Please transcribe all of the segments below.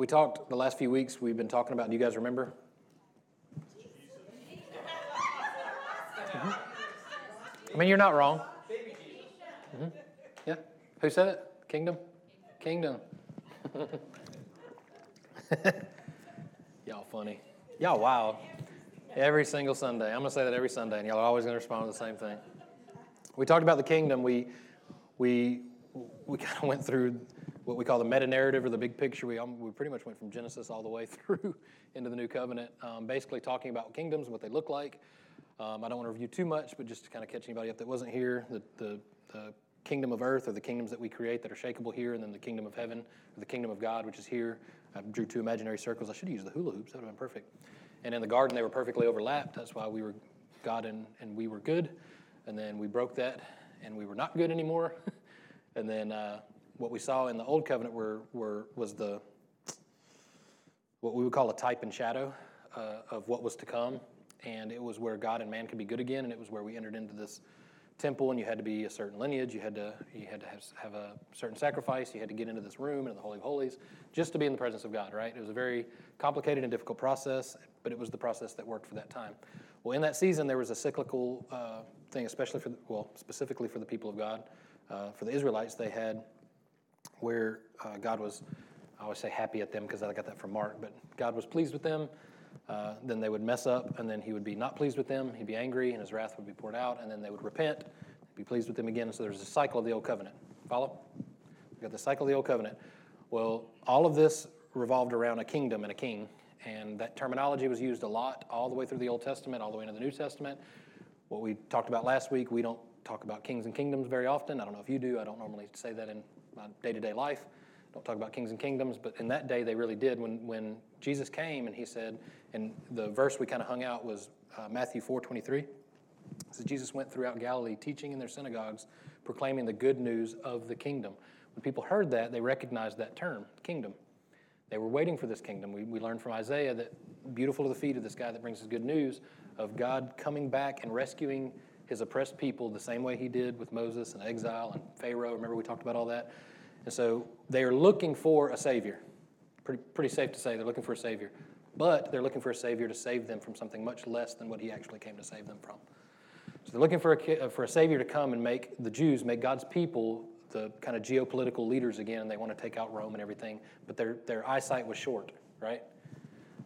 We talked the last few weeks, we've been talking about, do you guys remember? I mean, you're not wrong. Mm-hmm. Yeah. Who said it? Kingdom? Kingdom. y'all funny. Y'all wild. Every single Sunday. I'm going to say that every Sunday, and y'all are always going to respond to the same thing. We talked about the kingdom. We, we, we kind of went through what we call the meta narrative or the big picture. We, um, we pretty much went from Genesis all the way through into the new covenant, um, basically talking about kingdoms and what they look like. Um, I don't want to review too much, but just to kind of catch anybody up that wasn't here, the, the, the kingdom of earth or the kingdoms that we create that are shakable here, and then the kingdom of heaven or the kingdom of God, which is here. I drew two imaginary circles. I should have used the hula hoops. That would have been perfect. And in the garden, they were perfectly overlapped. That's why we were God and, and we were good. And then we broke that, and we were not good anymore. and then uh, what we saw in the old covenant were, were was the what we would call a type and shadow uh, of what was to come and it was where God and man could be good again, and it was where we entered into this temple, and you had to be a certain lineage, you had to you had to have, have a certain sacrifice, you had to get into this room into the holy of holies, just to be in the presence of God. Right? It was a very complicated and difficult process, but it was the process that worked for that time. Well, in that season, there was a cyclical uh, thing, especially for the, well, specifically for the people of God, uh, for the Israelites. They had where uh, God was, I always say happy at them because I got that from Mark, but God was pleased with them. Uh, then they would mess up, and then he would be not pleased with them. He'd be angry, and his wrath would be poured out, and then they would repent, be pleased with them again. And so there's a cycle of the old covenant. Follow? We've got the cycle of the old covenant. Well, all of this revolved around a kingdom and a king, and that terminology was used a lot all the way through the Old Testament, all the way into the New Testament. What we talked about last week, we don't talk about kings and kingdoms very often. I don't know if you do. I don't normally say that in my day to day life. Don't talk about kings and kingdoms, but in that day they really did. When, when Jesus came and he said, and the verse we kind of hung out was uh, Matthew 4 23. So Jesus went throughout Galilee, teaching in their synagogues, proclaiming the good news of the kingdom. When people heard that, they recognized that term, kingdom. They were waiting for this kingdom. We, we learned from Isaiah that beautiful are the feet of this guy that brings us good news of God coming back and rescuing his oppressed people the same way he did with Moses and exile and Pharaoh. Remember, we talked about all that? And so they are looking for a Savior. Pretty, pretty safe to say they're looking for a Savior. But they're looking for a Savior to save them from something much less than what He actually came to save them from. So they're looking for a, uh, for a Savior to come and make the Jews, make God's people the kind of geopolitical leaders again. And they want to take out Rome and everything, but their, their eyesight was short, right?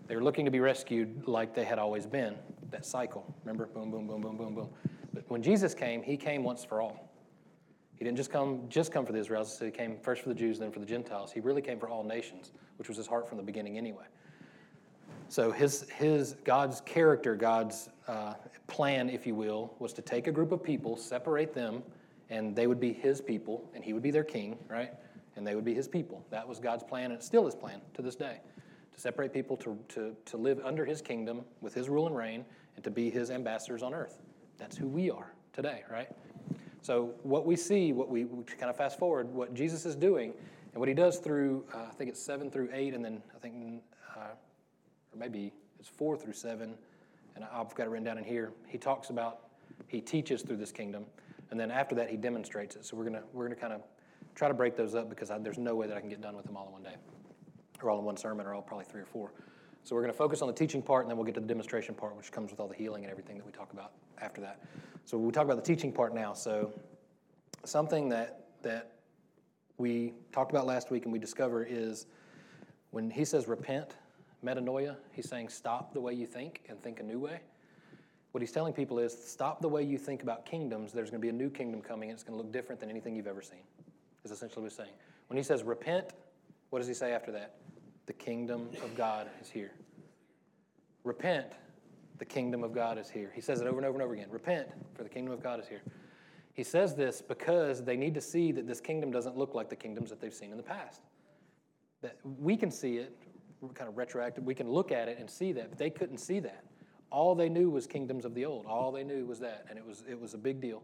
They were looking to be rescued like they had always been. That cycle, remember? Boom, boom, boom, boom, boom, boom. But when Jesus came, He came once for all. He didn't just come just come for the Israelites. He came first for the Jews, then for the Gentiles. He really came for all nations, which was his heart from the beginning anyway. So his his God's character, God's uh, plan, if you will, was to take a group of people, separate them, and they would be his people, and he would be their king, right? And they would be his people. That was God's plan, and it's still his plan to this day, to separate people to to to live under his kingdom with his rule and reign, and to be his ambassadors on earth. That's who we are today, right? So what we see, what we, we kind of fast forward, what Jesus is doing, and what he does through, uh, I think it's seven through eight, and then I think, uh, or maybe it's four through seven, and I've got it written down in here. He talks about, he teaches through this kingdom, and then after that he demonstrates it. So we're gonna we're gonna kind of try to break those up because I, there's no way that I can get done with them all in one day, or all in one sermon, or all probably three or four. So we're going to focus on the teaching part, and then we'll get to the demonstration part, which comes with all the healing and everything that we talk about after that. So we'll talk about the teaching part now. So something that that we talked about last week and we discover is when he says repent, metanoia, he's saying stop the way you think and think a new way. What he's telling people is stop the way you think about kingdoms. There's going to be a new kingdom coming, and it's going to look different than anything you've ever seen. Is essentially what he's saying. When he says repent, what does he say after that? The kingdom of God is here. Repent, the kingdom of God is here. He says it over and over and over again. Repent, for the kingdom of God is here. He says this because they need to see that this kingdom doesn't look like the kingdoms that they've seen in the past. That we can see it, kind of retroactive, we can look at it and see that, but they couldn't see that. All they knew was kingdoms of the old. All they knew was that, and it was it was a big deal.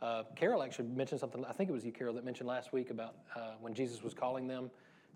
Uh, Carol actually mentioned something. I think it was you, Carol, that mentioned last week about uh, when Jesus was calling them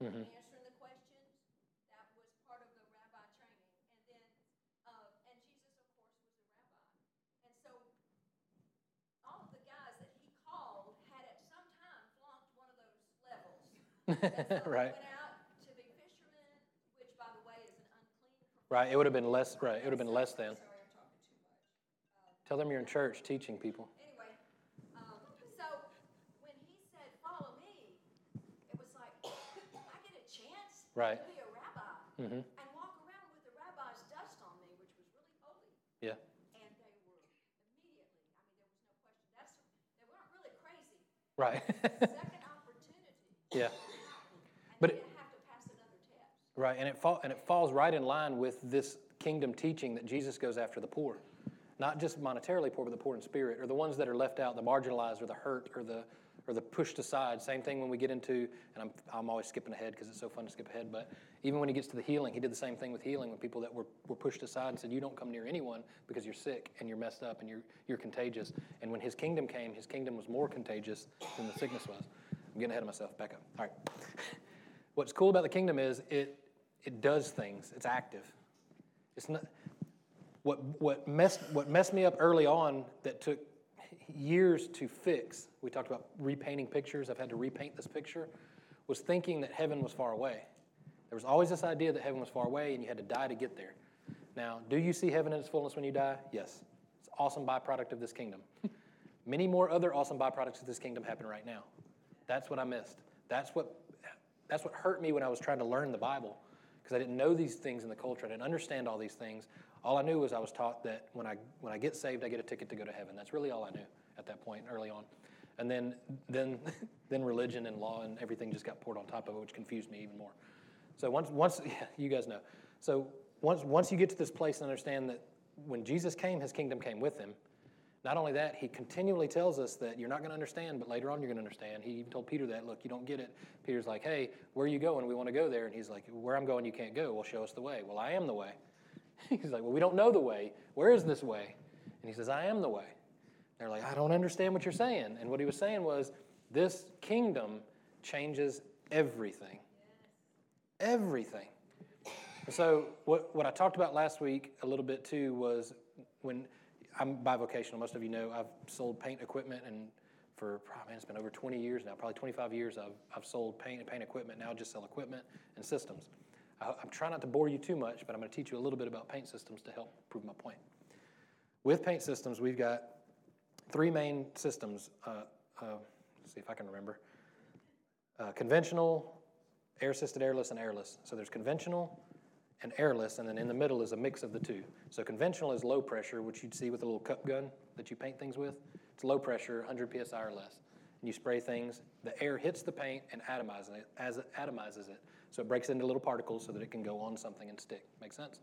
mm-hmm. answering the questions, that was part of the rabbi training. And then, uh, and Jesus, of course, was a rabbi. And so all of the guys that he called had at some time flunked one of those levels. right. Right, it would have been less, right, it would have been less than. Tell them you're in church teaching people. Anyway, um, so when he said, Follow me, it was like, I get a chance right. be a rabbi mm-hmm. and walk around with the rabbi's dust on me, which was really holy. Yeah. And they were immediately, I mean, there was no question. That's, they weren't really crazy. Right. Second opportunity. Yeah. but it, Right, and it, fall, and it falls right in line with this kingdom teaching that Jesus goes after the poor. Not just monetarily poor, but the poor in spirit, or the ones that are left out, the marginalized, or the hurt, or the, or the pushed aside. Same thing when we get into, and I'm, I'm always skipping ahead because it's so fun to skip ahead, but even when he gets to the healing, he did the same thing with healing when people that were, were pushed aside and said, You don't come near anyone because you're sick and you're messed up and you're, you're contagious. And when his kingdom came, his kingdom was more contagious than the sickness was. I'm getting ahead of myself. Back up. All right. What's cool about the kingdom is it it does things. It's active. It's not what what messed what messed me up early on that took years to fix. We talked about repainting pictures. I've had to repaint this picture. Was thinking that heaven was far away. There was always this idea that heaven was far away and you had to die to get there. Now, do you see heaven in its fullness when you die? Yes. It's an awesome byproduct of this kingdom. Many more other awesome byproducts of this kingdom happen right now. That's what I missed. That's what that's what hurt me when I was trying to learn the Bible because I didn't know these things in the culture. I didn't understand all these things. All I knew was I was taught that when I when I get saved, I get a ticket to go to heaven. That's really all I knew at that point early on. And then then then religion and law and everything just got poured on top of it, which confused me even more. So once once yeah, you guys know. So once once you get to this place and understand that when Jesus came, his kingdom came with him not only that, he continually tells us that you're not going to understand, but later on you're going to understand. He even told Peter that, look, you don't get it. Peter's like, hey, where are you going? We want to go there. And he's like, where I'm going, you can't go. Well, show us the way. Well, I am the way. he's like, well, we don't know the way. Where is this way? And he says, I am the way. They're like, I don't understand what you're saying. And what he was saying was, this kingdom changes everything. Everything. So, what, what I talked about last week a little bit too was when I'm bivocational. Most of you know I've sold paint equipment, and for oh, man, it's been over 20 years now, probably 25 years. I've, I've sold paint and paint equipment. Now I just sell equipment and systems. I, I'm trying not to bore you too much, but I'm going to teach you a little bit about paint systems to help prove my point. With paint systems, we've got three main systems. Uh, uh, let's see if I can remember. Uh, conventional, air assisted airless, and airless. So there's conventional, and airless, and then in the middle is a mix of the two. So conventional is low pressure, which you'd see with a little cup gun that you paint things with. It's low pressure, 100 psi or less. And you spray things, the air hits the paint and atomizes it, as it atomizes it. So it breaks into little particles so that it can go on something and stick. Make sense?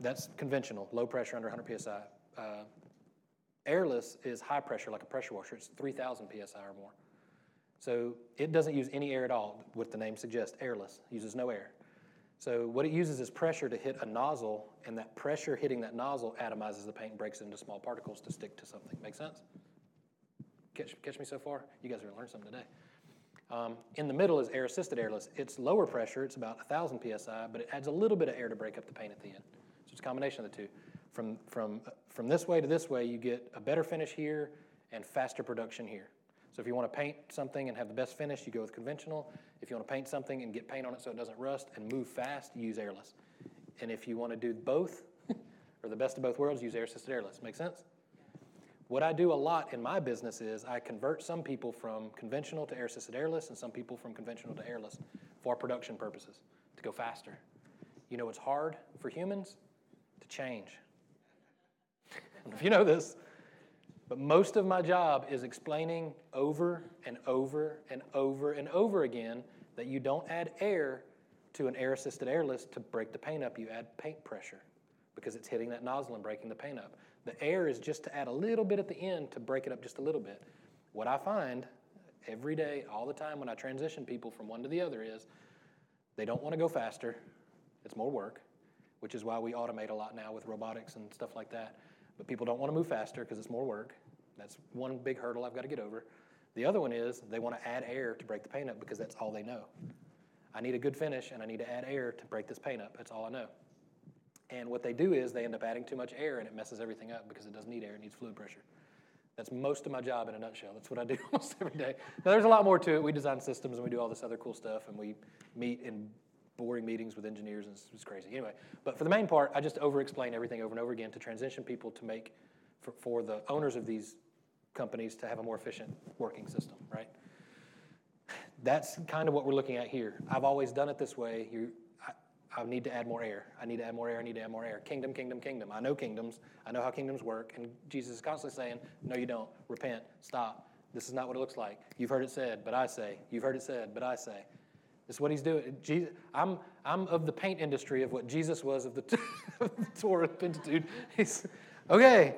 That's conventional, low pressure under 100 psi. Uh, airless is high pressure, like a pressure washer. It's 3,000 psi or more. So it doesn't use any air at all, what the name suggests, airless, uses no air. So what it uses is pressure to hit a nozzle, and that pressure hitting that nozzle atomizes the paint breaks it into small particles to stick to something. Make sense? Catch, catch me so far? You guys are to learn something today. Um, in the middle is air assisted airless. It's lower pressure, it's about 1,000 psi, but it adds a little bit of air to break up the paint at the end. So it's a combination of the two. From, from, from this way to this way, you get a better finish here and faster production here. So if you want to paint something and have the best finish, you go with conventional. If you want to paint something and get paint on it so it doesn't rust and move fast, use airless. And if you want to do both, or the best of both worlds, use air-assisted airless. Make sense? What I do a lot in my business is I convert some people from conventional to air-assisted airless and some people from conventional to airless for production purposes, to go faster. You know it's hard for humans? To change. if you know this, but most of my job is explaining over and over and over and over again that you don't add air to an air assisted airless to break the paint up. You add paint pressure because it's hitting that nozzle and breaking the paint up. The air is just to add a little bit at the end to break it up just a little bit. What I find every day, all the time when I transition people from one to the other is they don't want to go faster It's more work, which is why we automate a lot now with robotics and stuff like that. But people don't want to move faster because it's more work. That's one big hurdle I've got to get over. The other one is they want to add air to break the paint up because that's all they know. I need a good finish and I need to add air to break this paint up. That's all I know. And what they do is they end up adding too much air and it messes everything up because it doesn't need air, it needs fluid pressure. That's most of my job in a nutshell. That's what I do almost every day. Now, there's a lot more to it. We design systems and we do all this other cool stuff and we meet in boring meetings with engineers and it's, it's crazy. Anyway, but for the main part, I just over explain everything over and over again to transition people to make, for, for the owners of these companies to have a more efficient working system, right? That's kind of what we're looking at here. I've always done it this way. You, I, I need to add more air. I need to add more air. I need to add more air. Kingdom, kingdom, kingdom. I know kingdoms. I know how kingdoms work. And Jesus is constantly saying, No, you don't. Repent. Stop. This is not what it looks like. You've heard it said, but I say. You've heard it said, but I say. Is what he's doing. Jesus, I'm, I'm of the paint industry of what Jesus was of the, of the Torah Pentateuch. He's, okay,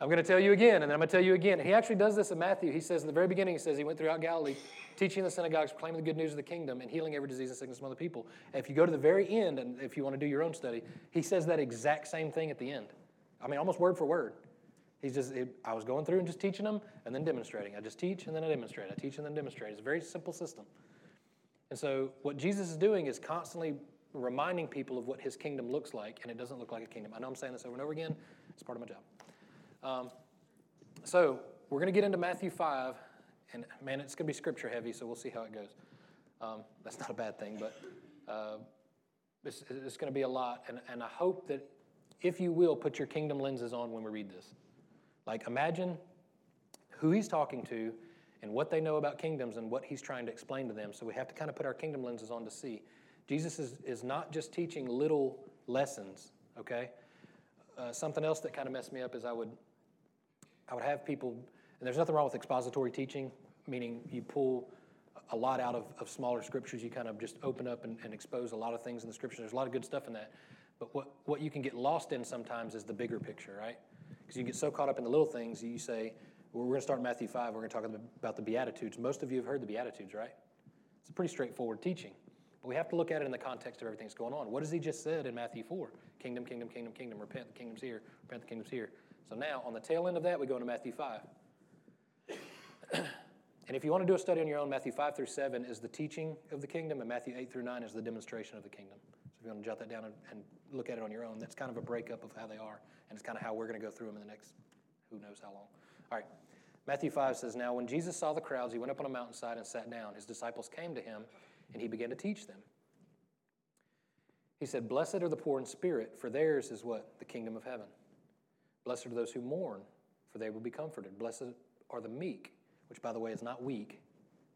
I'm going to tell you again, and then I'm going to tell you again. He actually does this in Matthew. He says in the very beginning, he says he went throughout Galilee, teaching in the synagogues, proclaiming the good news of the kingdom, and healing every disease and sickness among the people. And if you go to the very end, and if you want to do your own study, he says that exact same thing at the end. I mean, almost word for word. He's just, it, I was going through and just teaching them and then demonstrating. I just teach and then I demonstrate. I teach and then demonstrate. It's a very simple system. And so, what Jesus is doing is constantly reminding people of what his kingdom looks like, and it doesn't look like a kingdom. I know I'm saying this over and over again, it's part of my job. Um, so, we're going to get into Matthew 5, and man, it's going to be scripture heavy, so we'll see how it goes. Um, that's not a bad thing, but uh, it's, it's going to be a lot, and, and I hope that if you will, put your kingdom lenses on when we read this. Like, imagine who he's talking to and what they know about kingdoms and what he's trying to explain to them. So we have to kind of put our kingdom lenses on to see. Jesus is, is not just teaching little lessons, okay? Uh, something else that kind of messed me up is I would, I would have people, and there's nothing wrong with expository teaching, meaning you pull a lot out of, of smaller scriptures. You kind of just open up and, and expose a lot of things in the scriptures. There's a lot of good stuff in that. But what, what you can get lost in sometimes is the bigger picture, right? Because you get so caught up in the little things, you say, we're going to start in Matthew 5. We're going to talk about the Beatitudes. Most of you have heard the Beatitudes, right? It's a pretty straightforward teaching. But we have to look at it in the context of everything that's going on. What has he just said in Matthew 4? Kingdom, kingdom, kingdom, kingdom. Repent, the kingdom's here. Repent, the kingdom's here. So now, on the tail end of that, we go into Matthew 5. and if you want to do a study on your own, Matthew 5 through 7 is the teaching of the kingdom, and Matthew 8 through 9 is the demonstration of the kingdom. So if you want to jot that down and, and look at it on your own, that's kind of a breakup of how they are, and it's kind of how we're going to go through them in the next who knows how long. All right. Matthew 5 says, Now when Jesus saw the crowds, he went up on a mountainside and sat down. His disciples came to him, and he began to teach them. He said, Blessed are the poor in spirit, for theirs is what? The kingdom of heaven. Blessed are those who mourn, for they will be comforted. Blessed are the meek, which, by the way, is not weak.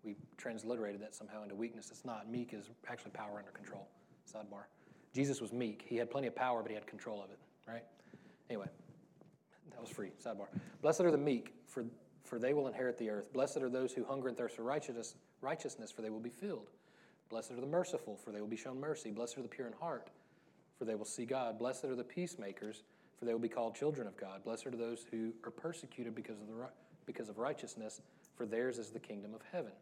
We transliterated that somehow into weakness. It's not. Meek is actually power under control. Sidebar. Jesus was meek. He had plenty of power, but he had control of it, right? Anyway, that was free. Sidebar. Blessed are the meek, for for they will inherit the earth. Blessed are those who hunger and thirst for righteousness, righteousness, for they will be filled. Blessed are the merciful, for they will be shown mercy. Blessed are the pure in heart, for they will see God. Blessed are the peacemakers, for they will be called children of God. Blessed are those who are persecuted because of, the, because of righteousness, for theirs is the kingdom of heaven.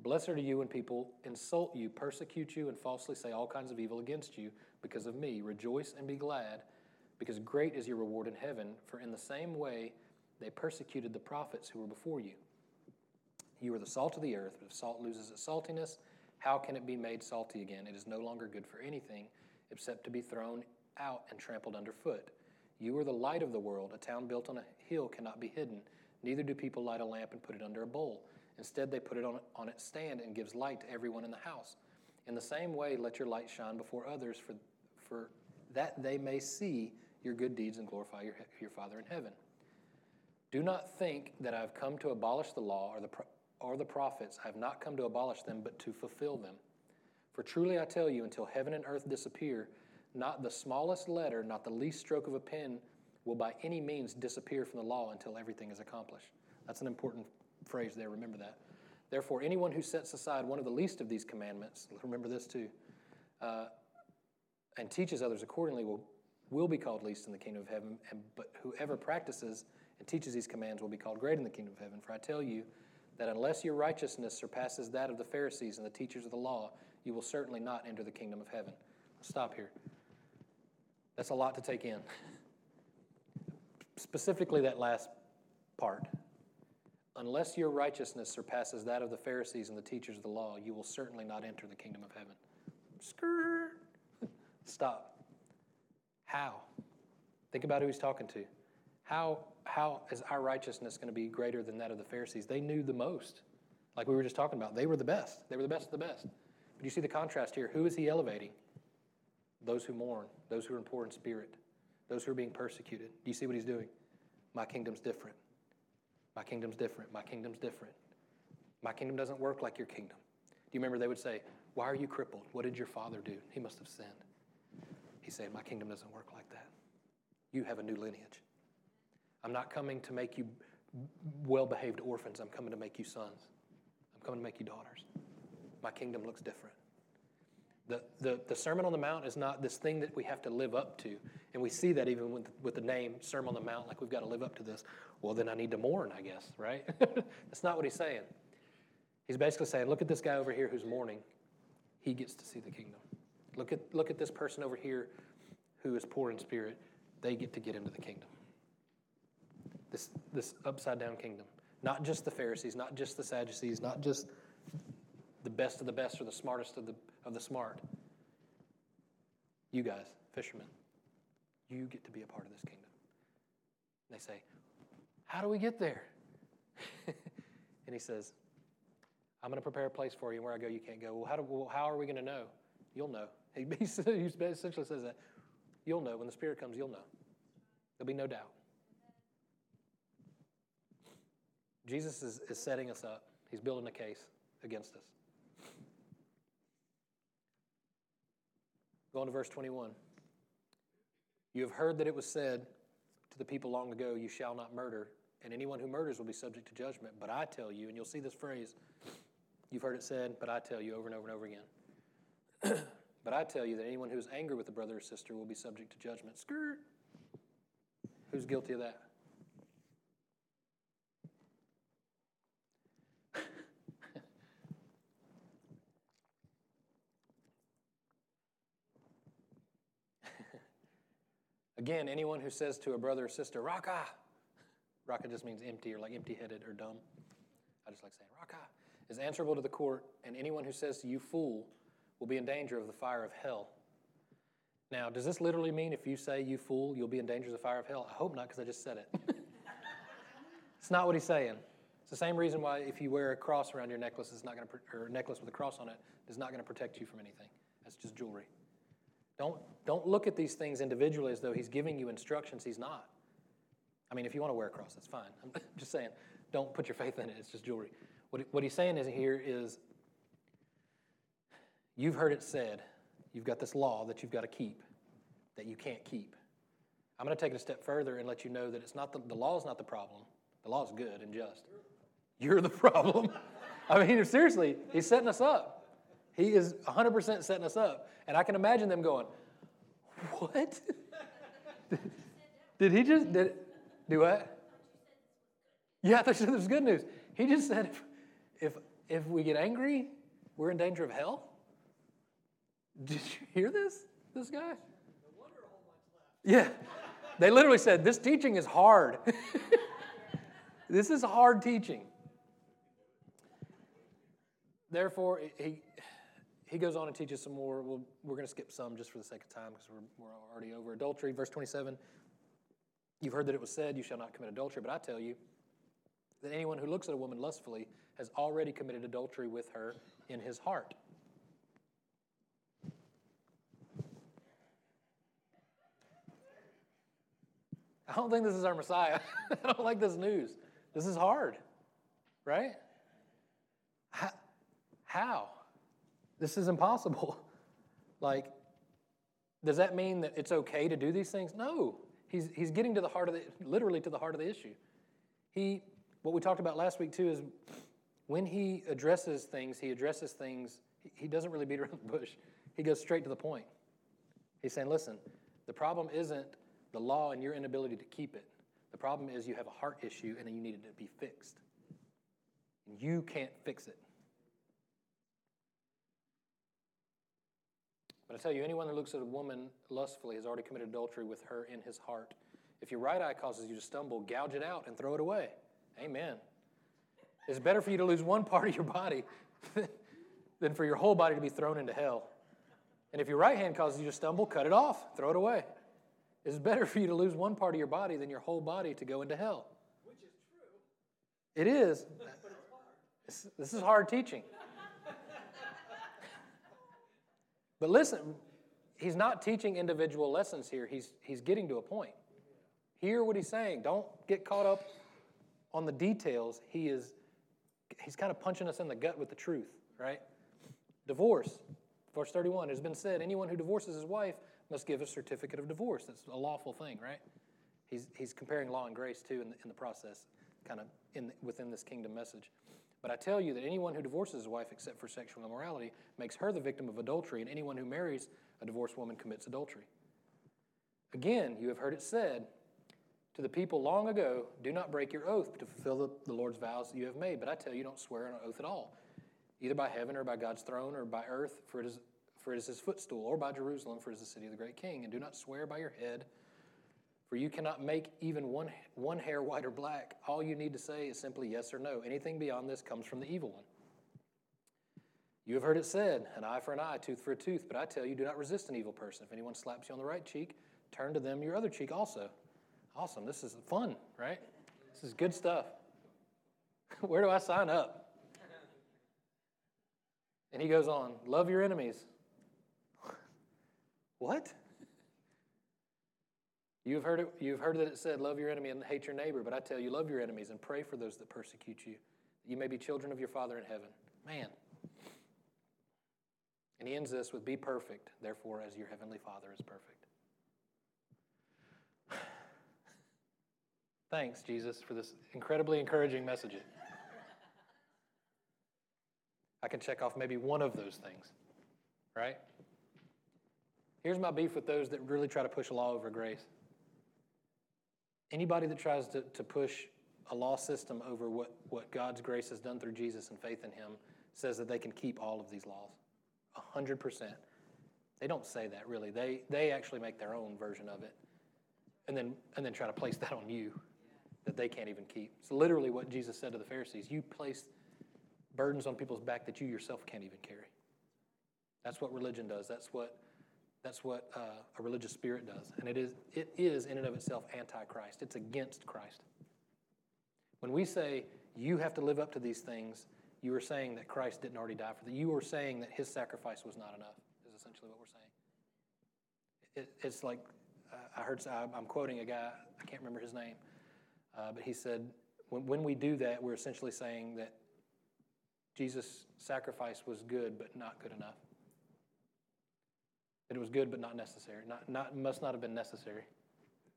Blessed are you when people insult you, persecute you, and falsely say all kinds of evil against you because of me. Rejoice and be glad, because great is your reward in heaven, for in the same way they persecuted the prophets who were before you. You are the salt of the earth, but if salt loses its saltiness, how can it be made salty again? It is no longer good for anything except to be thrown out and trampled underfoot. You are the light of the world. A town built on a hill cannot be hidden. Neither do people light a lamp and put it under a bowl. Instead, they put it on, on its stand and gives light to everyone in the house. In the same way, let your light shine before others, for, for that they may see your good deeds and glorify your, your Father in heaven. Do not think that I have come to abolish the law or the, or the prophets. I have not come to abolish them, but to fulfill them. For truly I tell you, until heaven and earth disappear, not the smallest letter, not the least stroke of a pen will by any means disappear from the law until everything is accomplished. That's an important phrase there. Remember that. Therefore, anyone who sets aside one of the least of these commandments, remember this too, uh, and teaches others accordingly will, will be called least in the kingdom of heaven. And, but whoever practices teaches these commands will be called great in the kingdom of heaven. For I tell you that unless your righteousness surpasses that of the Pharisees and the teachers of the law, you will certainly not enter the kingdom of heaven. stop here. That's a lot to take in. Specifically, that last part. Unless your righteousness surpasses that of the Pharisees and the teachers of the law, you will certainly not enter the kingdom of heaven. Skrrr. Stop. How? Think about who he's talking to. How, how is our righteousness going to be greater than that of the Pharisees? They knew the most. Like we were just talking about, they were the best. They were the best of the best. But you see the contrast here. Who is he elevating? Those who mourn, those who are in poor in spirit, those who are being persecuted. Do you see what he's doing? My kingdom's different. My kingdom's different. My kingdom's different. My kingdom doesn't work like your kingdom. Do you remember they would say, Why are you crippled? What did your father do? He must have sinned. He said, My kingdom doesn't work like that. You have a new lineage. I'm not coming to make you well behaved orphans. I'm coming to make you sons. I'm coming to make you daughters. My kingdom looks different. The, the, the Sermon on the Mount is not this thing that we have to live up to. And we see that even with, with the name Sermon on the Mount, like we've got to live up to this. Well, then I need to mourn, I guess, right? That's not what he's saying. He's basically saying, look at this guy over here who's mourning. He gets to see the kingdom. Look at, look at this person over here who is poor in spirit. They get to get into the kingdom. This, this upside down kingdom. Not just the Pharisees, not just the Sadducees, not just the best of the best or the smartest of the, of the smart. You guys, fishermen, you get to be a part of this kingdom. And they say, How do we get there? and he says, I'm going to prepare a place for you, where I go, you can't go. Well, how, do, well, how are we going to know? You'll know. He essentially says that. You'll know. When the Spirit comes, you'll know. There'll be no doubt. Jesus is, is setting us up, He's building a case against us. Go on to verse 21. You have heard that it was said to the people long ago, You shall not murder, and anyone who murders will be subject to judgment. But I tell you, and you'll see this phrase, you've heard it said, but I tell you over and over and over again. but I tell you that anyone who is angry with a brother or sister will be subject to judgment. Skirt. Who's guilty of that? Again, anyone who says to a brother or sister, Raca, Raca just means empty or like empty headed or dumb. I just like saying Raca, is answerable to the court, and anyone who says to you, fool, will be in danger of the fire of hell. Now, does this literally mean if you say you fool, you'll be in danger of the fire of hell? I hope not, because I just said it. it's not what he's saying. It's the same reason why if you wear a cross around your necklace, it's not going to, or necklace with a cross on it, is not going to protect you from anything. That's just jewelry. Don't, don't look at these things individually as though he's giving you instructions. He's not. I mean, if you want to wear a cross, that's fine. I'm just saying, don't put your faith in it. It's just jewelry. What, what he's saying is here is you've heard it said, you've got this law that you've got to keep, that you can't keep. I'm going to take it a step further and let you know that it's not the, the law is not the problem. The law is good and just. You're the problem. I mean, seriously, he's setting us up. He is 100% setting us up. And I can imagine them going, What? did, he just, did, do what? Yeah, I thought you said this good news. He just said if, if, if we get angry, we're in danger of hell. Did you hear this, this guy? Yeah. They literally said, This teaching is hard. this is hard teaching. Therefore, he, he goes on and teaches some more. we we are going to skip some just for the sake of time because we're, we're already over. Adultery, verse 27. You've heard that it was said, You shall not commit adultery, but I tell you that anyone who looks at a woman lustfully has already committed adultery with her in his heart. I don't think this is our Messiah. I don't like this news. This is hard, right? How? This is impossible. like, does that mean that it's okay to do these things? No. He's, he's getting to the heart of the, literally to the heart of the issue. He, what we talked about last week too is when he addresses things, he addresses things, he doesn't really beat around the bush. He goes straight to the point. He's saying, listen, the problem isn't the law and your inability to keep it. The problem is you have a heart issue and you need it to be fixed. You can't fix it. But I tell you, anyone that looks at a woman lustfully has already committed adultery with her in his heart. If your right eye causes you to stumble, gouge it out and throw it away. Amen. It's better for you to lose one part of your body than for your whole body to be thrown into hell. And if your right hand causes you to stumble, cut it off, throw it away. It's better for you to lose one part of your body than your whole body to go into hell. Which is true, It is. but it's hard. This, this is hard teaching. But listen, he's not teaching individual lessons here. He's, he's getting to a point. Hear what he's saying. Don't get caught up on the details. He is he's kind of punching us in the gut with the truth, right? Divorce. Verse 31, it has been said, anyone who divorces his wife must give a certificate of divorce. That's a lawful thing, right? He's, he's comparing law and grace too in the, in the process, kind of in, within this kingdom message. But I tell you that anyone who divorces his wife except for sexual immorality makes her the victim of adultery, and anyone who marries a divorced woman commits adultery. Again, you have heard it said to the people long ago, Do not break your oath to fulfill the, the Lord's vows that you have made. But I tell you, don't swear an oath at all, either by heaven or by God's throne or by earth, for it is, for it is his footstool, or by Jerusalem, for it is the city of the great king. And do not swear by your head, for you cannot make even one, one hair white or black. All you need to say is simply yes or no. Anything beyond this comes from the evil one. You have heard it said, an eye for an eye, tooth for a tooth. But I tell you, do not resist an evil person. If anyone slaps you on the right cheek, turn to them your other cheek also. Awesome. This is fun, right? This is good stuff. Where do I sign up? And he goes on, love your enemies. what? You've heard, it, you've heard that it said, love your enemy and hate your neighbor, but I tell you, love your enemies and pray for those that persecute you, you may be children of your Father in heaven. Man. And he ends this with, be perfect, therefore, as your heavenly Father is perfect. Thanks, Jesus, for this incredibly encouraging message. I can check off maybe one of those things, right? Here's my beef with those that really try to push law over grace. Anybody that tries to, to push a law system over what, what God's grace has done through Jesus and faith in Him says that they can keep all of these laws. A 100%. They don't say that really. They, they actually make their own version of it and then, and then try to place that on you that they can't even keep. It's literally what Jesus said to the Pharisees. You place burdens on people's back that you yourself can't even carry. That's what religion does. That's what, that's what uh, a religious spirit does. And it is, it is, in and of itself, anti Christ. It's against Christ. When we say you have to live up to these things, you are saying that Christ didn't already die for that. You are saying that his sacrifice was not enough, is essentially what we're saying. It, it's like, uh, I heard, I'm quoting a guy, I can't remember his name, uh, but he said, when, when we do that, we're essentially saying that Jesus' sacrifice was good, but not good enough. That it was good, but not necessary. Not, not, must not have been necessary.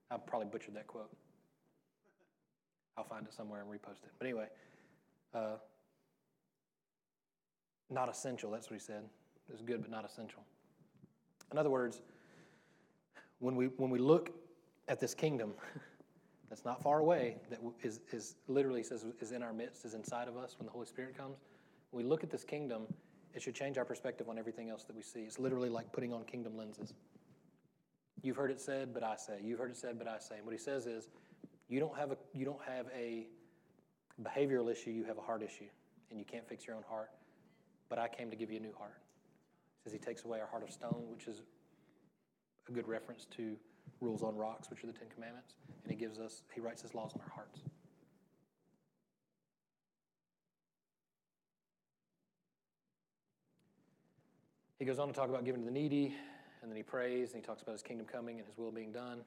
I probably butchered that quote. I'll find it somewhere and repost it. But anyway, uh, not essential. That's what he said. It was good, but not essential. In other words, when we, when we look at this kingdom that's not far away, that is, is literally says is in our midst, is inside of us when the Holy Spirit comes, when we look at this kingdom, it should change our perspective on everything else that we see. It's literally like putting on kingdom lenses. You've heard it said, but I say. You've heard it said, but I say. And what he says is, you don't have a you don't have a behavioral issue. You have a heart issue, and you can't fix your own heart. But I came to give you a new heart. He says he takes away our heart of stone, which is a good reference to rules on rocks, which are the Ten Commandments, and he gives us he writes his laws on our hearts. He goes on to talk about giving to the needy, and then he prays, and he talks about his kingdom coming and his will being done.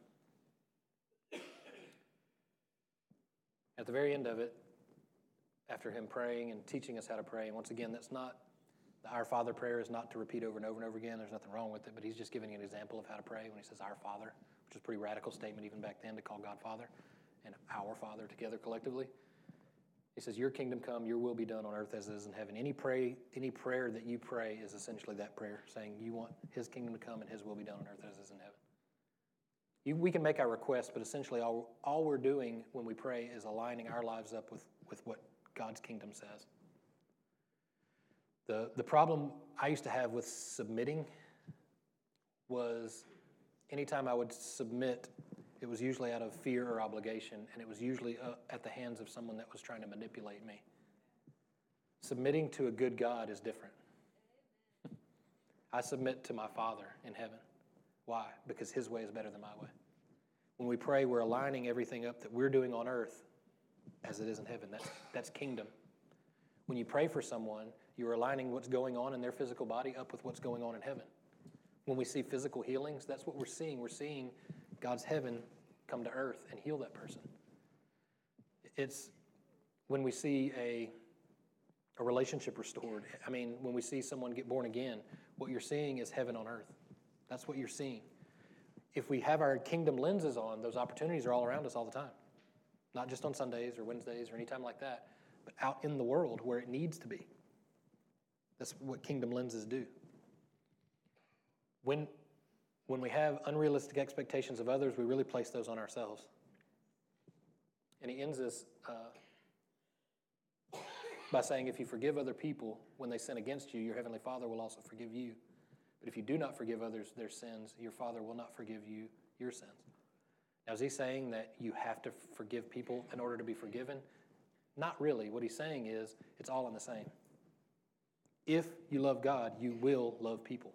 At the very end of it, after him praying and teaching us how to pray, and once again, that's not the Our Father prayer is not to repeat over and over and over again. There's nothing wrong with it, but he's just giving an example of how to pray when he says Our Father, which is a pretty radical statement even back then to call God Father and Our Father together collectively. He says, Your kingdom come, your will be done on earth as it is in heaven. Any, pray, any prayer that you pray is essentially that prayer, saying you want his kingdom to come and his will be done on earth as it is in heaven. You, we can make our requests, but essentially all, all we're doing when we pray is aligning our lives up with, with what God's kingdom says. The, the problem I used to have with submitting was anytime I would submit, it was usually out of fear or obligation, and it was usually uh, at the hands of someone that was trying to manipulate me. Submitting to a good God is different. I submit to my Father in heaven. Why? Because His way is better than my way. When we pray, we're aligning everything up that we're doing on earth as it is in heaven. That's, that's kingdom. When you pray for someone, you're aligning what's going on in their physical body up with what's going on in heaven. When we see physical healings, that's what we're seeing. We're seeing God's heaven come to earth and heal that person. It's when we see a, a relationship restored. I mean, when we see someone get born again, what you're seeing is heaven on earth. That's what you're seeing. If we have our kingdom lenses on, those opportunities are all around us all the time. Not just on Sundays or Wednesdays or any time like that, but out in the world where it needs to be. That's what kingdom lenses do. When, when we have unrealistic expectations of others, we really place those on ourselves. And he ends this uh, by saying, If you forgive other people when they sin against you, your heavenly Father will also forgive you. But if you do not forgive others their sins, your Father will not forgive you your sins. Now, is he saying that you have to forgive people in order to be forgiven? Not really. What he's saying is it's all in the same. If you love God, you will love people.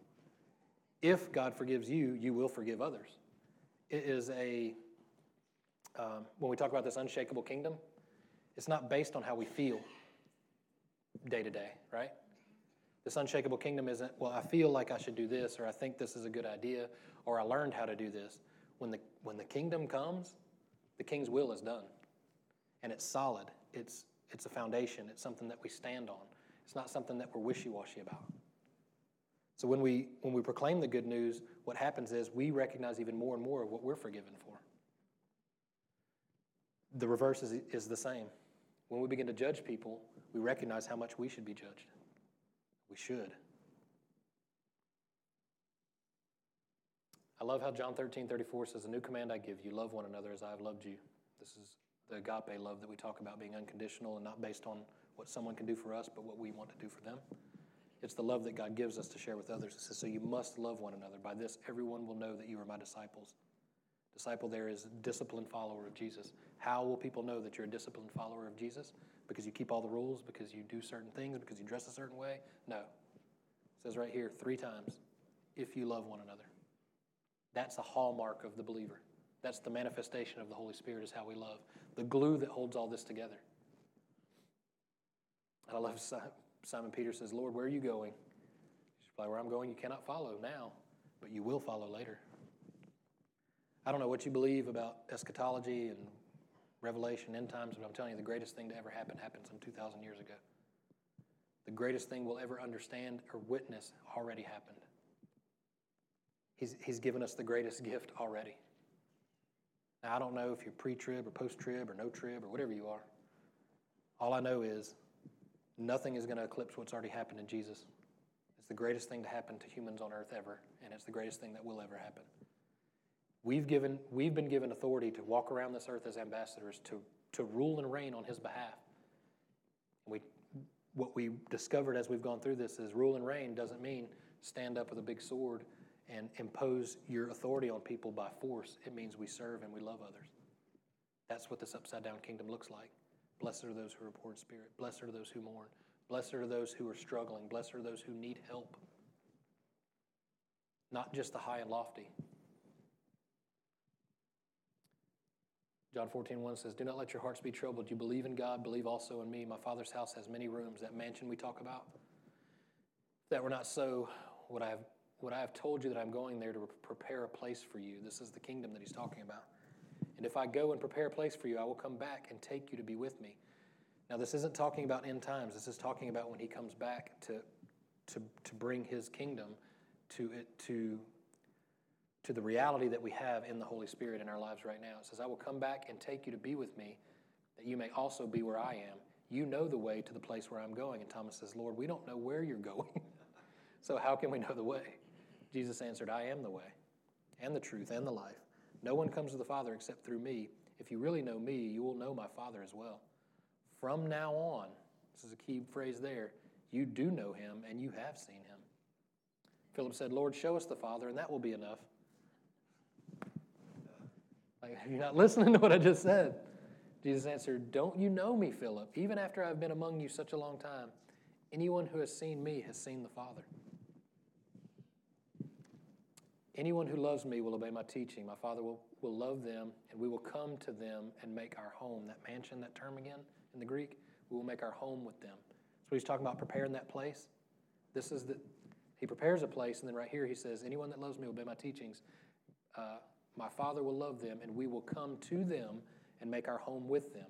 If God forgives you, you will forgive others. It is a, um, when we talk about this unshakable kingdom, it's not based on how we feel day to day, right? This unshakable kingdom isn't, well, I feel like I should do this, or I think this is a good idea, or I learned how to do this. When the, when the kingdom comes, the king's will is done. And it's solid, it's, it's a foundation, it's something that we stand on. It's not something that we're wishy washy about. So when we, when we proclaim the good news, what happens is we recognize even more and more of what we're forgiven for. The reverse is, is the same. When we begin to judge people, we recognize how much we should be judged. We should. I love how John 13, 34 says, A new command I give you, love one another as I have loved you. This is the agape love that we talk about being unconditional and not based on what someone can do for us, but what we want to do for them. It's the love that God gives us to share with others. It says, So you must love one another. By this, everyone will know that you are my disciples. Disciple there is disciplined follower of Jesus. How will people know that you're a disciplined follower of Jesus? Because you keep all the rules, because you do certain things, because you dress a certain way? No. It says right here three times if you love one another. That's a hallmark of the believer. That's the manifestation of the Holy Spirit, is how we love. The glue that holds all this together. And I love Simon Peter says, Lord, where are you going? Jesus replied, Where I'm going, you cannot follow now, but you will follow later. I don't know what you believe about eschatology and revelation, end times, but I'm telling you, the greatest thing to ever happen happened some 2,000 years ago. The greatest thing we'll ever understand or witness already happened. He's, he's given us the greatest gift already. Now, I don't know if you're pre trib or post trib or no trib or whatever you are. All I know is nothing is going to eclipse what's already happened in Jesus. It's the greatest thing to happen to humans on earth ever, and it's the greatest thing that will ever happen. We've, given, we've been given authority to walk around this earth as ambassadors, to, to rule and reign on His behalf. We, what we discovered as we've gone through this is rule and reign doesn't mean stand up with a big sword and impose your authority on people by force. It means we serve and we love others. That's what this upside down kingdom looks like. Blessed are those who are poor in spirit. Blessed are those who mourn. Blessed are those who are struggling. Blessed are those who need help. Not just the high and lofty. John 14, 1 says, Do not let your hearts be troubled. You believe in God, believe also in me. My Father's house has many rooms. That mansion we talk about. If that were not so, would I have, would I have told you that I'm going there to prepare a place for you? This is the kingdom that he's talking about. And if I go and prepare a place for you, I will come back and take you to be with me. Now, this isn't talking about end times. This is talking about when he comes back to, to, to bring his kingdom to, it, to, to the reality that we have in the Holy Spirit in our lives right now. It says, I will come back and take you to be with me, that you may also be where I am. You know the way to the place where I'm going. And Thomas says, Lord, we don't know where you're going. so how can we know the way? Jesus answered, I am the way, and the truth, and the life. No one comes to the Father except through me. If you really know me, you will know my Father as well. From now on, this is a key phrase there, you do know him and you have seen him. Philip said, Lord, show us the Father, and that will be enough. Like, are you not listening to what I just said? Jesus answered, Don't you know me, Philip, even after I've been among you such a long time? Anyone who has seen me has seen the Father. Anyone who loves me will obey my teaching. My Father will, will love them, and we will come to them and make our home. That mansion, that term again in the Greek, we will make our home with them. So he's talking about preparing that place. This is the, he prepares a place, and then right here he says, Anyone that loves me will obey my teachings. Uh, my Father will love them, and we will come to them and make our home with them.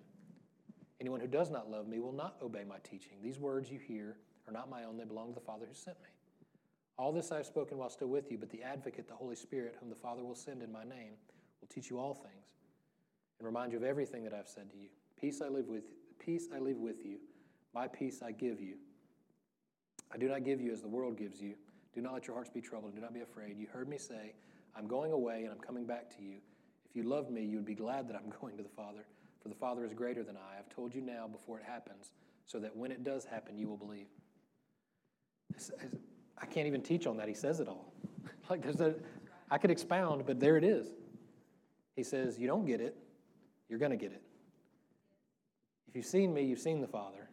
Anyone who does not love me will not obey my teaching. These words you hear are not my own, they belong to the Father who sent me. All this I have spoken while still with you, but the advocate, the Holy Spirit, whom the Father will send in my name, will teach you all things and remind you of everything that I've said to you. Peace I live with peace I leave with you. My peace I give you. I do not give you as the world gives you. Do not let your hearts be troubled, do not be afraid. You heard me say, I'm going away and I'm coming back to you. If you loved me, you would be glad that I'm going to the Father, for the Father is greater than I. I've told you now before it happens, so that when it does happen, you will believe. I can't even teach on that. He says it all. like there's a, I could expound, but there it is. He says, You don't get it, you're going to get it. If you've seen me, you've seen the Father.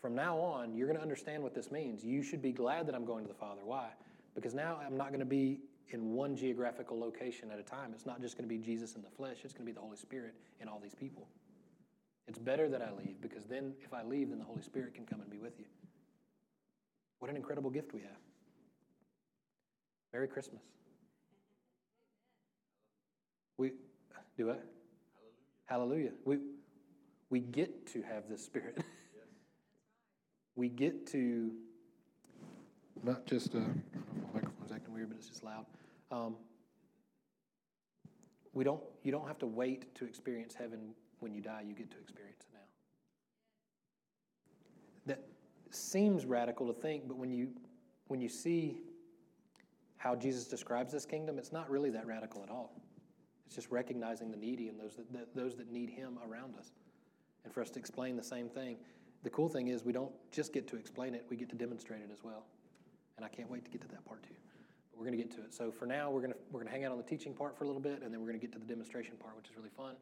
From now on, you're going to understand what this means. You should be glad that I'm going to the Father. Why? Because now I'm not going to be in one geographical location at a time. It's not just going to be Jesus in the flesh, it's going to be the Holy Spirit in all these people. It's better that I leave because then if I leave, then the Holy Spirit can come and be with you. What an incredible gift we have. Merry Christmas. We do it. Hallelujah. Hallelujah. We we get to have this spirit. we get to not just uh, my microphone's acting weird, but it's just loud. Um, we don't. You don't have to wait to experience heaven when you die. You get to experience it now. That seems radical to think, but when you when you see how Jesus describes this kingdom, it's not really that radical at all. It's just recognizing the needy and those that, those that need Him around us, and for us to explain the same thing. The cool thing is we don't just get to explain it; we get to demonstrate it as well. And I can't wait to get to that part too. But we're going to get to it. So for now, we're going to we're going to hang out on the teaching part for a little bit, and then we're going to get to the demonstration part, which is really fun.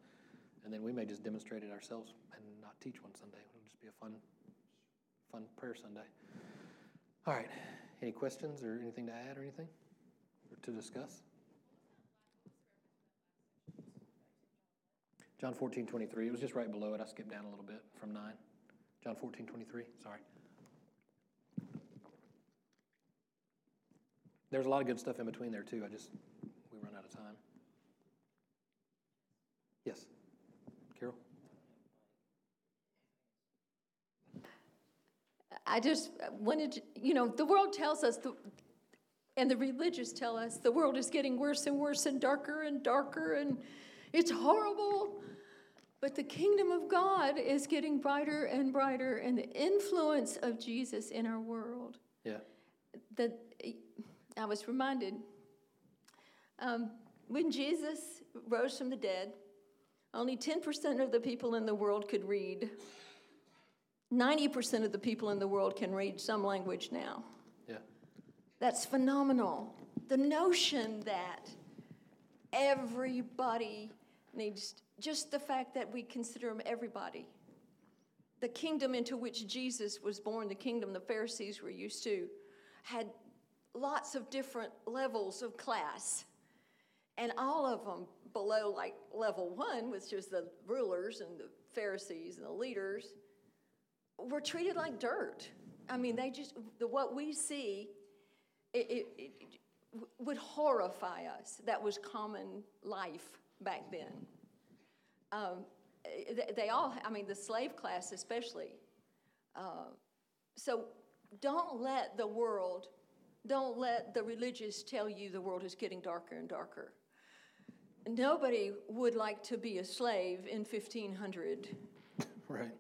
And then we may just demonstrate it ourselves and not teach one Sunday. It'll just be a fun fun prayer Sunday. All right. Any questions or anything to add or anything or to discuss? John 14, 23. It was just right below it. I skipped down a little bit from 9. John 14, 23. Sorry. There's a lot of good stuff in between there, too. I just, we run out of time. Yes. Carol? I just wanted to, you know, the world tells us, the, and the religious tell us, the world is getting worse and worse and darker and darker and it's horrible. But the kingdom of God is getting brighter and brighter, and the influence of Jesus in our world. Yeah. That I was reminded um, when Jesus rose from the dead, only 10% of the people in the world could read. 90% of the people in the world can read some language now. Yeah. That's phenomenal. The notion that everybody needs, just the fact that we consider them everybody. The kingdom into which Jesus was born, the kingdom the Pharisees were used to, had lots of different levels of class. And all of them below like level one, which was the rulers and the Pharisees and the leaders, were treated like dirt. I mean, they just, the, what we see, it, it, it, would horrify us. That was common life back then. Um, they, they, all, I mean, the slave class especially. Uh, so don't let the world, don't let the religious tell you the world is getting darker and darker. Nobody would like to be a slave in 1500. Right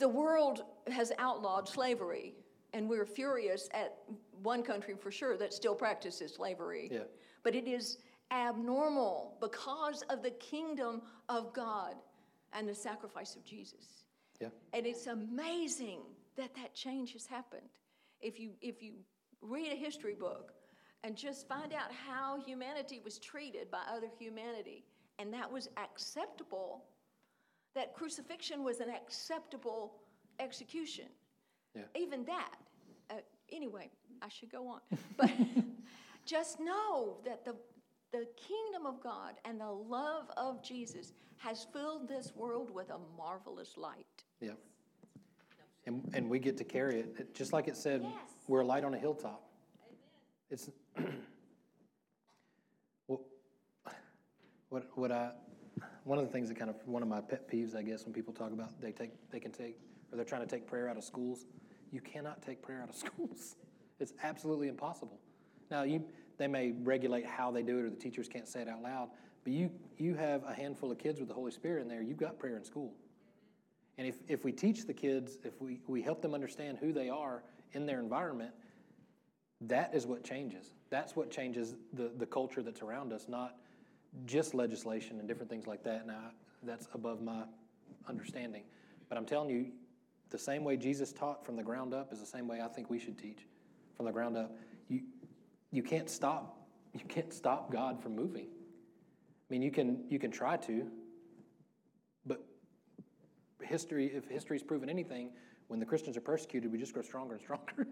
the world has outlawed slavery, and we're furious at one country for sure that still practices slavery. Yeah. But it is abnormal because of the kingdom of God and the sacrifice of Jesus. Yeah. And it's amazing that that change has happened. If you if you read a history book and just find out how humanity was treated by other humanity. And that was acceptable, that crucifixion was an acceptable execution. Yeah. Even that. Uh, anyway, I should go on. But just know that the, the kingdom of God and the love of Jesus has filled this world with a marvelous light. Yeah. And, and we get to carry it, just like it said, Yes. we're a light on a hilltop. It's, what, what, what I, one of the things that kind of, one of my pet peeves, I guess, when people talk about they take, they can take, or they're trying to take prayer out of schools, you cannot take prayer out of schools. It's absolutely impossible. Now, you, they may regulate how they do it, or the teachers can't say it out loud, but you, you have a handful of kids with the Holy Spirit in there, you've got prayer in school. And if, if we teach the kids, if we, we help them understand who they are in their environment, that is what changes. That's what changes the, the culture that's around us, not just legislation and different things like that. Now, that's above my understanding. But I'm telling you, the same way Jesus taught from the ground up is the same way I think we should teach from the ground up. You, you can't stop. You can't stop God from moving. I mean, you can, you can try to, but history, if history's proven anything, when the Christians are persecuted, we just grow stronger and stronger.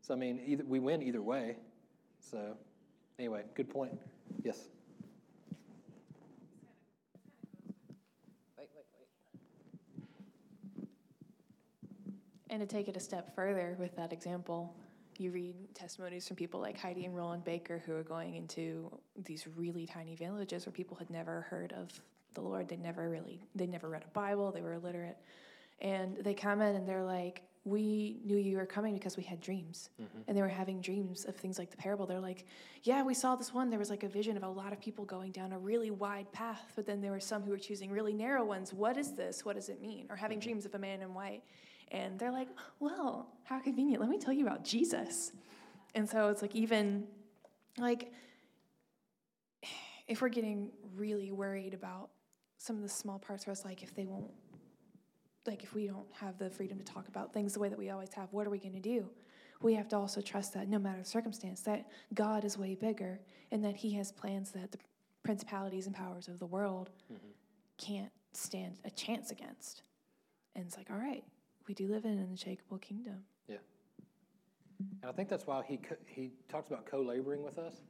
so I mean, either we win either way. So anyway, good point. Yes. Wait, wait, wait. And to take it a step further with that example, you read testimonies from people like Heidi and Roland Baker who are going into these really tiny villages where people had never heard of the Lord. They never really, they never read a Bible. They were illiterate, and they come in and they're like, "We knew you were coming because we had dreams." Mm-hmm. And they were having dreams of things like the parable. They're like, "Yeah, we saw this one. There was like a vision of a lot of people going down a really wide path, but then there were some who were choosing really narrow ones. What is this? What does it mean?" Or having mm-hmm. dreams of a man in white. And they're like, well, how convenient. Let me tell you about Jesus. And so it's like, even like, if we're getting really worried about some of the small parts where us, like, if they won't, like, if we don't have the freedom to talk about things the way that we always have, what are we going to do? We have to also trust that no matter the circumstance, that God is way bigger and that He has plans that the principalities and powers of the world mm-hmm. can't stand a chance against. And it's like, all right, we do live in an unshakable kingdom. Yeah. And I think that's why he, co- he talks about co laboring with us.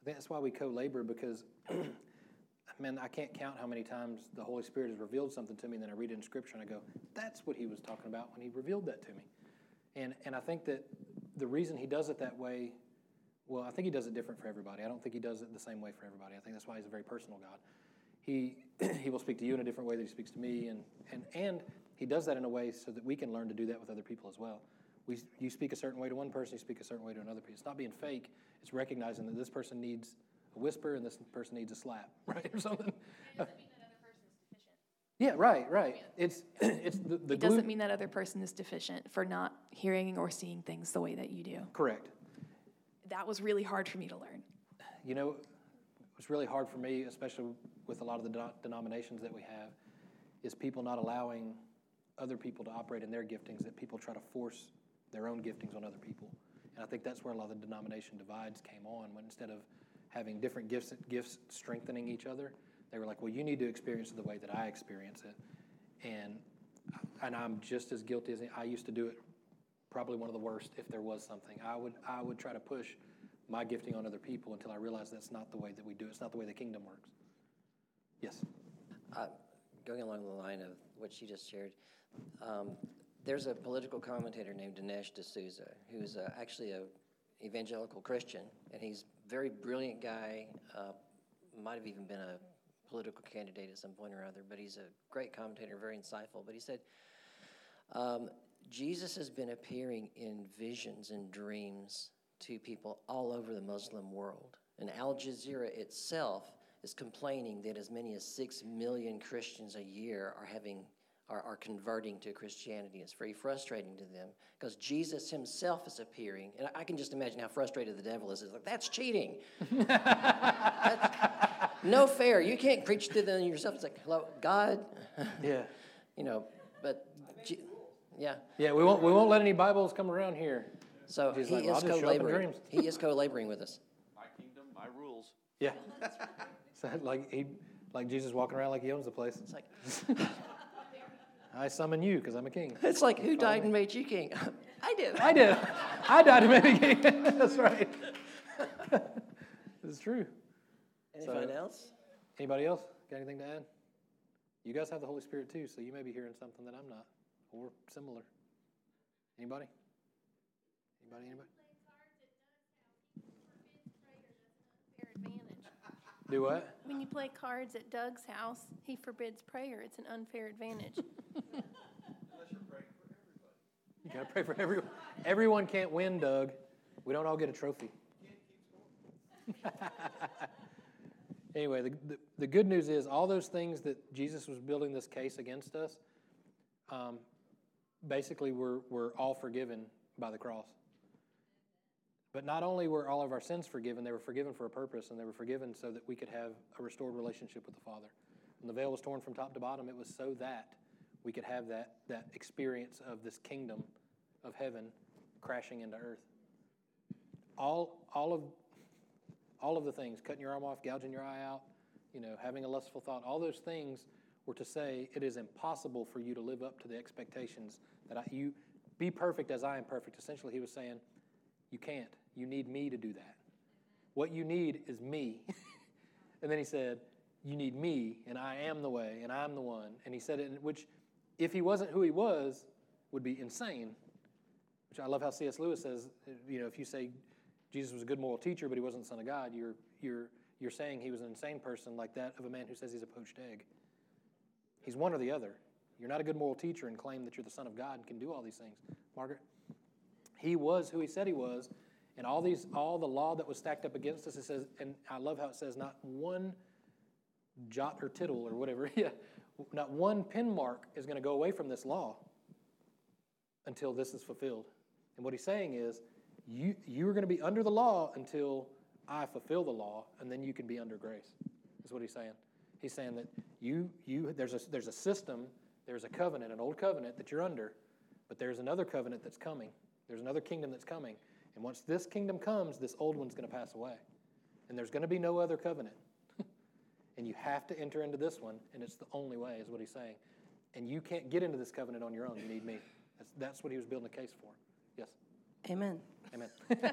I think that's why we co labor because, man, I can't count how many times the Holy Spirit has revealed something to me, and then I read it in Scripture and I go, that's what he was talking about when he revealed that to me. And, and I think that the reason he does it that way, well, I think he does it different for everybody. I don't think he does it the same way for everybody. I think that's why he's a very personal God. He, he will speak to you in a different way that he speaks to me, and, and, and he does that in a way so that we can learn to do that with other people as well. We, you speak a certain way to one person, you speak a certain way to another person. It's not being fake, it's recognizing that this person needs a whisper and this person needs a slap, right, or something. Yeah, right, right. It's, it's the, the It doesn't mean that other person is deficient for not hearing or seeing things the way that you do. Correct. That was really hard for me to learn. You know, what's really hard for me, especially with a lot of the denom- denominations that we have, is people not allowing other people to operate in their giftings, that people try to force their own giftings on other people. And I think that's where a lot of the denomination divides came on, when instead of having different gifts, gifts strengthening each other, they were like, well, you need to experience it the way that I experience it. And, and I'm just as guilty as I used to do it probably one of the worst if there was something. I would I would try to push my gifting on other people until I realized that's not the way that we do it. It's not the way the kingdom works. Yes. Uh, Going along the line of what she just shared, um, there's a political commentator named Dinesh D'Souza who's uh, actually a evangelical Christian, and he's a very brilliant guy. Uh, might have even been a political candidate at some point or other, but he's a great commentator, very insightful. But he said, um, Jesus has been appearing in visions and dreams to people all over the Muslim world. And Al Jazeera itself is complaining that as many as six million Christians a year are having are, are converting to Christianity. It's very frustrating to them because Jesus himself is appearing. And I, I can just imagine how frustrated the devil is. It's like, that's cheating. That's no fair. You can't preach to them yourself. It's like, hello, God. Yeah. you know, but Je- yeah. Yeah. We won't we won't let any Bibles come around here. So Jesus he like, is I'll just show up co-laboring. dreams. He is co-laboring with us. My kingdom, my rules. Yeah. So like he, like Jesus walking around like he owns the place. It's like I summon you because I'm a king. it's like who died and made you king? I did. I did. I died to make a king. That's right. It's true. Anyone So- else? Anybody else got anything to add? You guys have the Holy Spirit too, so you may be hearing something that I'm not, or similar. Anybody? Anybody? Anybody? Fair advantage. Do what? When you play cards at Doug's house, he forbids prayer. It's an unfair advantage. Unless You pray for everybody you gotta pray for everyone. Everyone can't win, Doug. We don't all get a trophy. anyway, the, the, the good news is all those things that Jesus was building this case against us, um, basically were, were all forgiven by the cross. But not only were all of our sins forgiven, they were forgiven for a purpose, and they were forgiven so that we could have a restored relationship with the Father. When the veil was torn from top to bottom, it was so that we could have that, that experience of this kingdom of heaven crashing into earth. All, all, of, all of the things, cutting your arm off, gouging your eye out, you know, having a lustful thought, all those things were to say it is impossible for you to live up to the expectations that I, you be perfect as I am perfect. Essentially, he was saying, you can't. You need me to do that. What you need is me. and then he said, You need me, and I am the way, and I'm the one. And he said it, which, if he wasn't who he was, would be insane. Which I love how C.S. Lewis says, you know, if you say Jesus was a good moral teacher, but he wasn't the Son of God, you're, you're, you're saying he was an insane person like that of a man who says he's a poached egg. He's one or the other. You're not a good moral teacher and claim that you're the Son of God and can do all these things. Margaret? He was who he said he was, and all these, all the law that was stacked up against us. It says, and I love how it says, not one jot or tittle or whatever, yeah, not one pin mark is going to go away from this law until this is fulfilled. And what he's saying is, you you are going to be under the law until I fulfill the law, and then you can be under grace. Is what he's saying. He's saying that you you there's a there's a system, there's a covenant, an old covenant that you're under, but there's another covenant that's coming. There's another kingdom that's coming. And once this kingdom comes, this old one's going to pass away. And there's going to be no other covenant. and you have to enter into this one, and it's the only way, is what he's saying. And you can't get into this covenant on your own. You need me. That's, that's what he was building a case for. Yes. Amen. Amen.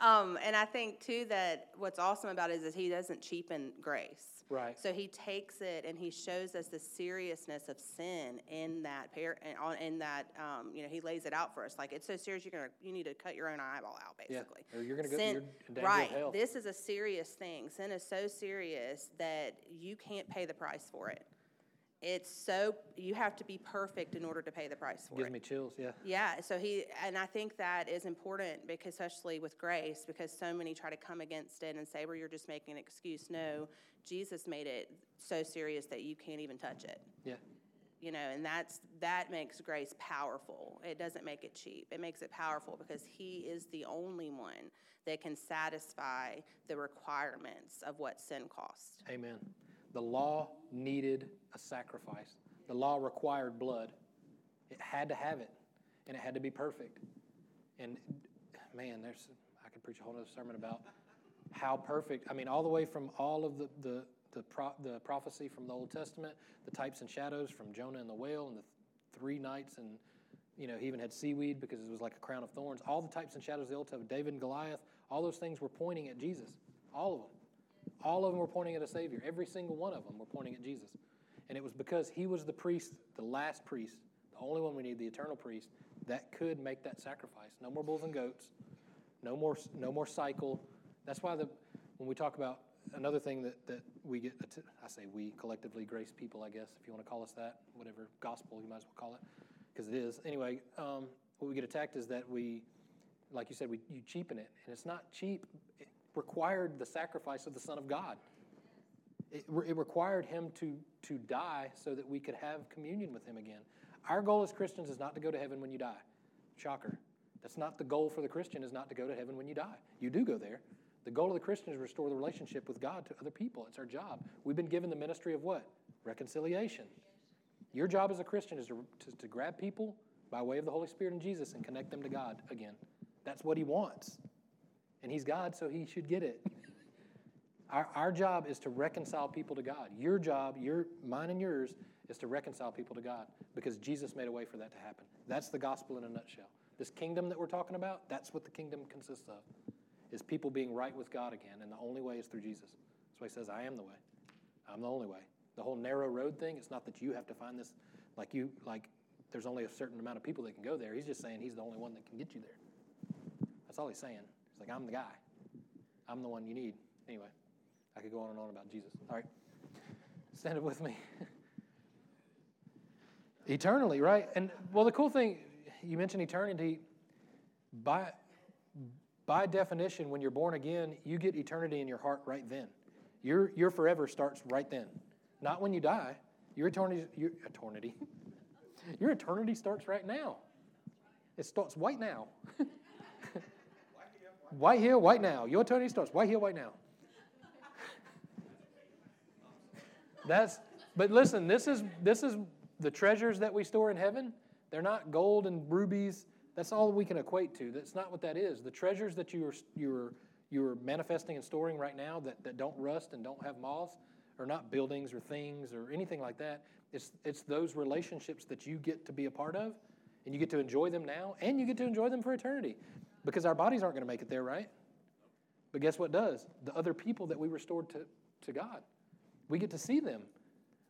Um, and I think too that what's awesome about it is that he doesn't cheapen grace. Right. So he takes it and he shows us the seriousness of sin in that pair and in that um, you know he lays it out for us like it's so serious you're gonna you need to cut your own eyeball out Yeah. basically. Or you're gonna go- Sin- you're in danger of right. This is a serious thing. Sin is so serious that you can't pay the price for it. It's so you have to be perfect in order to pay the price for Gives it. me chills. Yeah. Yeah, so he, and I think that is important because especially with grace, because so many try to come against it and say, well, you're just making an excuse. No, Jesus made it so serious that you can't even touch it. Yeah. You know, and that's that makes grace powerful. It doesn't make it cheap. It makes it powerful because he is the only one that can satisfy the requirements of what sin cost. Amen. The law needed a sacrifice. The law required blood. It had to have it, and it had to be perfect. And man, there's I could preach a whole other sermon about how perfect. I mean, all the way from all of the the the, pro, the prophecy from the Old Testament, the types and shadows from Jonah and the whale, and the three nights, and you know he even had seaweed because it was like a crown of thorns. All the types and shadows of the Old Testament, David and Goliath, all those things were pointing at Jesus. All of them. All of them were pointing at a Savior. Every single one of them were pointing at Jesus. And it was because he was the priest, the last priest, the only one we need, the eternal priest, that could make that sacrifice. No more bulls and goats, no more, no more cycle. That's why the, when we talk about another thing that, that we get, I say we, collectively, grace people, I guess, if you want to call us that, whatever gospel you might as well call it, because it is. Anyway, um, what we get attacked is that we, like you said, we, you cheapen it. And it's not cheap. It required the sacrifice of the Son of God. It, re- it required him to, to die so that we could have communion with him again. Our goal as Christians is not to go to heaven when you die. Shocker. That's not the goal for the Christian is not to go to heaven when you die. You do go there. The goal of the Christian is to restore the relationship with God to other people. It's our job. We've been given the ministry of what? Reconciliation. Your job as a Christian is to, to, to grab people by way of the Holy Spirit and Jesus and connect them to God again. That's what he wants. And he's God, so he should get it. Our, our job is to reconcile people to God. Your job, your mine and yours, is to reconcile people to God because Jesus made a way for that to happen. That's the gospel in a nutshell. This kingdom that we're talking about, that's what the kingdom consists of. Is people being right with God again, and the only way is through Jesus. That's why he says, I am the way. I'm the only way. The whole narrow road thing, it's not that you have to find this like you like there's only a certain amount of people that can go there. He's just saying he's the only one that can get you there. That's all he's saying. He's like, I'm the guy. I'm the one you need. Anyway, I could go on and on about Jesus. All right. Stand up with me. Eternally, right? And well, the cool thing, you mentioned eternity. By, by definition, when you're born again, you get eternity in your heart right then. Your, your forever starts right then. Not when you die. Your eternity, your eternity, your eternity starts right now. It starts right now. white here, white now. Your eternity starts white here, white now. That's. But listen, this is this is the treasures that we store in heaven. They're not gold and rubies. That's all we can equate to. That's not what that is. The treasures that you are you're you're manifesting and storing right now that, that don't rust and don't have moths are not buildings or things or anything like that. It's, it's those relationships that you get to be a part of, and you get to enjoy them now, and you get to enjoy them for eternity. Because our bodies aren't going to make it there, right? But guess what does? The other people that we restored to, to God. We get to see them.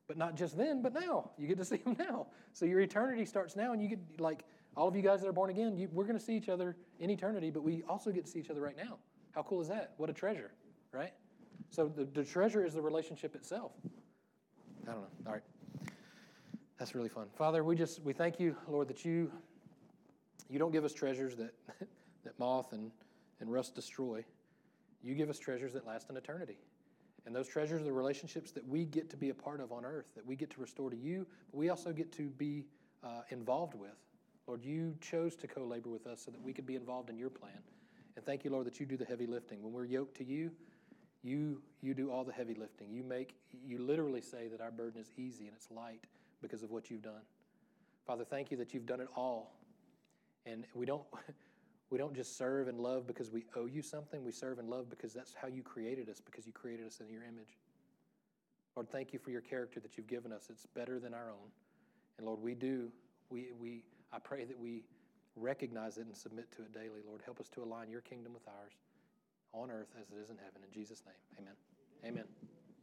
But not just then, but now. You get to see them now. So your eternity starts now, and you get, like, all of you guys that are born again, you, we're going to see each other in eternity, but we also get to see each other right now. How cool is that? What a treasure, right? So the, the treasure is the relationship itself. I don't know. All right. That's really fun. Father, we just we thank you, Lord, that you you don't give us treasures that that moth and, and rust destroy. You give us treasures that last an eternity. And those treasures are the relationships that we get to be a part of on earth, that we get to restore to you, but we also get to be uh, involved with. Lord, you chose to co labor with us so that we could be involved in your plan. And thank you, Lord, that you do the heavy lifting. When we're yoked to you, you, you do all the heavy lifting. You make, you literally say that our burden is easy and it's light because of what you've done. Father, thank you that you've done it all. And we don't, we don't just serve and love because we owe you something. We serve and love because that's how you created us, because you created us in your image. Lord, thank you for your character that you've given us. It's better than our own. And Lord, we do, we, we, I pray that we recognize it and submit to it daily. Lord, help us to align your kingdom with ours on earth as it is in heaven. In Jesus' name, amen. Amen.